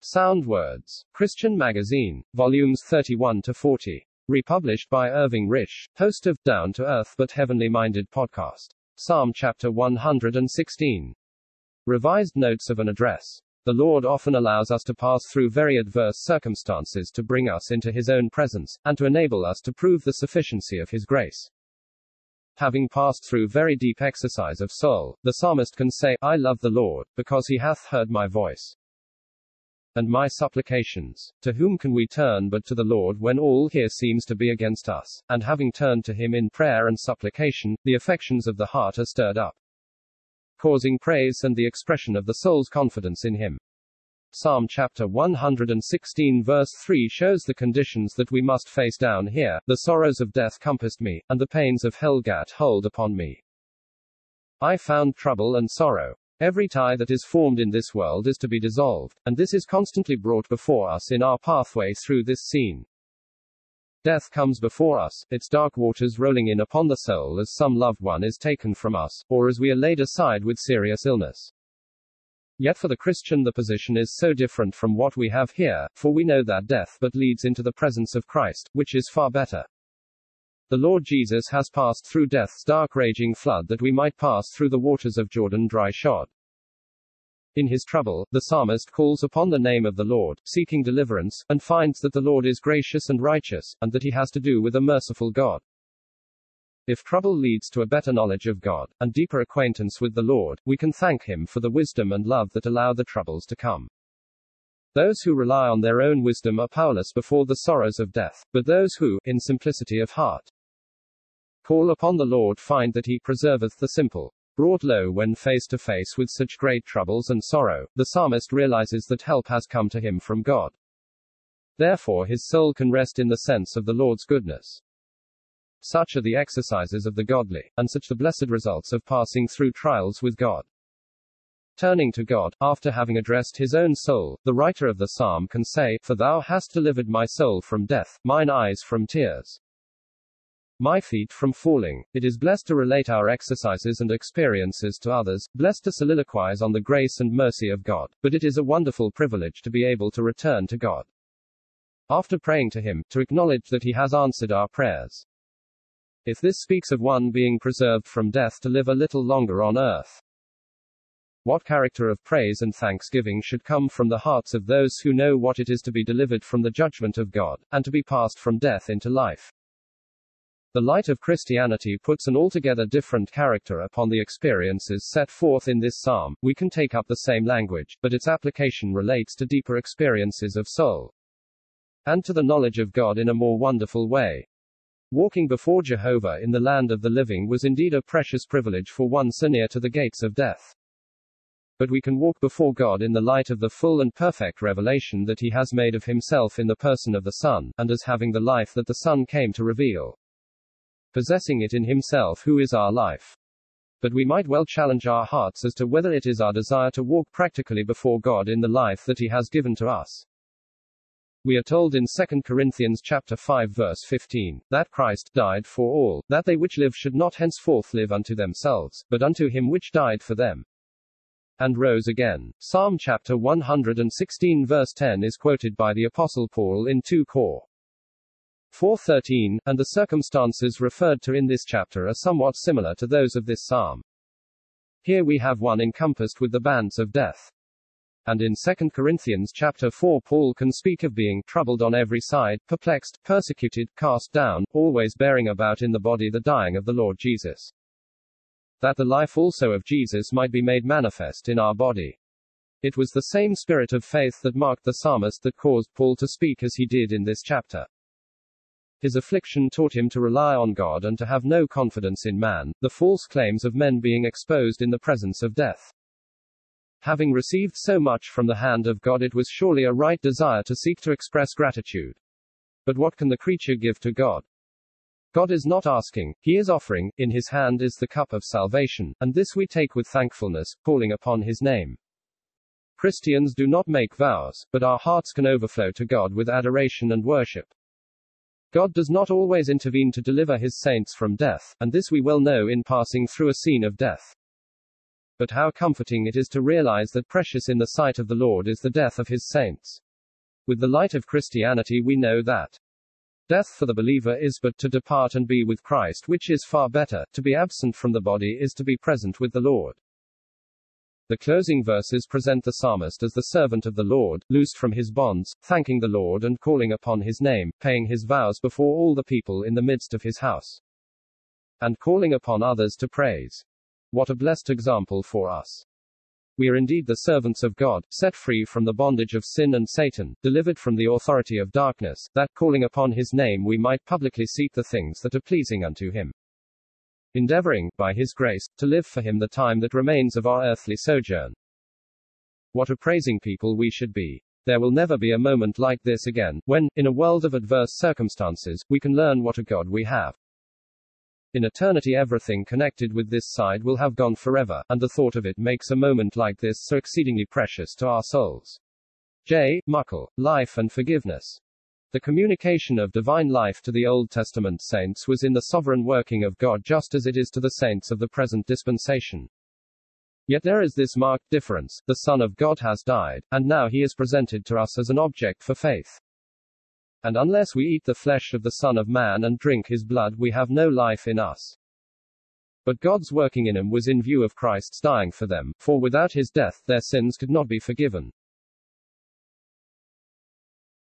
Sound Words. Christian Magazine. Volumes 31 to 40. Republished by Irving Risch, host of Down to Earth but Heavenly Minded podcast. Psalm chapter 116. Revised notes of an address. The Lord often allows us to pass through very adverse circumstances to bring us into His own presence, and to enable us to prove the sufficiency of His grace. Having passed through very deep exercise of soul, the psalmist can say, I love the Lord, because he hath heard my voice and my supplications. To whom can we turn but to the Lord when all here seems to be against us? And having turned to him in prayer and supplication, the affections of the heart are stirred up, causing praise and the expression of the soul's confidence in him. Psalm chapter 116 verse 3 shows the conditions that we must face down here. The sorrows of death compassed me, and the pains of hell gat hold upon me. I found trouble and sorrow. Every tie that is formed in this world is to be dissolved, and this is constantly brought before us in our pathway through this scene. Death comes before us, its dark waters rolling in upon the soul as some loved one is taken from us, or as we are laid aside with serious illness. Yet for the Christian the position is so different from what we have here, for we know that death but leads into the presence of Christ, which is far better. The Lord Jesus has passed through death's dark raging flood that we might pass through the waters of Jordan dry shod. In his trouble, the psalmist calls upon the name of the Lord, seeking deliverance, and finds that the Lord is gracious and righteous, and that he has to do with a merciful God. If trouble leads to a better knowledge of God, and deeper acquaintance with the Lord, we can thank him for the wisdom and love that allow the troubles to come. Those who rely on their own wisdom are powerless before the sorrows of death, but those who, in simplicity of heart, Call upon the Lord find that he preserveth the simple. Brought low when face to face with such great troubles and sorrow, the psalmist realizes that help has come to him from God. Therefore his soul can rest in the sense of the Lord's goodness. Such are the exercises of the godly, and such the blessed results of passing through trials with God. Turning to God, after having addressed his own soul, the writer of the psalm can say, For thou hast delivered my soul from death, mine eyes from tears my feet from falling. It is blessed to relate our exercises and experiences to others, blessed to soliloquize on the grace and mercy of God, but it is a wonderful privilege to be able to return to God. After praying to Him, to acknowledge that He has answered our prayers. If this speaks of one being preserved from death to live a little longer on earth, what character of praise and thanksgiving should come from the hearts of those who know what it is to be delivered from the judgment of God, and to be passed from death into life? The light of Christianity puts an altogether different character upon the experiences set forth in this psalm. We can take up the same language, but its application relates to deeper experiences of soul and to the knowledge of God in a more wonderful way. Walking before Jehovah in the land of the living was indeed a precious privilege for one so near to the gates of death. But we can walk before God in the light of the full and perfect revelation that He has made of Himself in the person of the Son, and as having the life that the Son came to reveal possessing it in himself who is our life. But we might well challenge our hearts as to whether it is our desire to walk practically before God in the life that he has given to us. We are told in 2 Corinthians chapter 5 verse 15, that Christ died for all, that they which live should not henceforth live unto themselves, but unto him which died for them. And rose again. Psalm chapter 116 verse 10 is quoted by the Apostle Paul in 2 Cor. 4.13, and the circumstances referred to in this chapter are somewhat similar to those of this psalm. Here we have one encompassed with the bands of death. And in 2 Corinthians chapter 4 Paul can speak of being troubled on every side, perplexed, persecuted, cast down, always bearing about in the body the dying of the Lord Jesus. That the life also of Jesus might be made manifest in our body. It was the same spirit of faith that marked the psalmist that caused Paul to speak as he did in this chapter. His affliction taught him to rely on God and to have no confidence in man, the false claims of men being exposed in the presence of death. Having received so much from the hand of God, it was surely a right desire to seek to express gratitude. But what can the creature give to God? God is not asking, he is offering, in his hand is the cup of salvation, and this we take with thankfulness, calling upon his name. Christians do not make vows, but our hearts can overflow to God with adoration and worship. God does not always intervene to deliver his saints from death, and this we well know in passing through a scene of death. But how comforting it is to realize that precious in the sight of the Lord is the death of his saints. With the light of Christianity, we know that death for the believer is but to depart and be with Christ, which is far better. To be absent from the body is to be present with the Lord. The closing verses present the psalmist as the servant of the Lord, loosed from his bonds, thanking the Lord and calling upon his name, paying his vows before all the people in the midst of his house, and calling upon others to praise. What a blessed example for us. We are indeed the servants of God, set free from the bondage of sin and Satan, delivered from the authority of darkness, that, calling upon his name, we might publicly seek the things that are pleasing unto him. Endeavoring, by his grace, to live for him the time that remains of our earthly sojourn. What a praising people we should be. There will never be a moment like this again, when, in a world of adverse circumstances, we can learn what a God we have. In eternity, everything connected with this side will have gone forever, and the thought of it makes a moment like this so exceedingly precious to our souls. J. Muckle, Life and Forgiveness. The communication of divine life to the Old Testament saints was in the sovereign working of God just as it is to the saints of the present dispensation. Yet there is this marked difference the Son of God has died, and now he is presented to us as an object for faith. And unless we eat the flesh of the Son of Man and drink his blood, we have no life in us. But God's working in him was in view of Christ's dying for them, for without his death their sins could not be forgiven.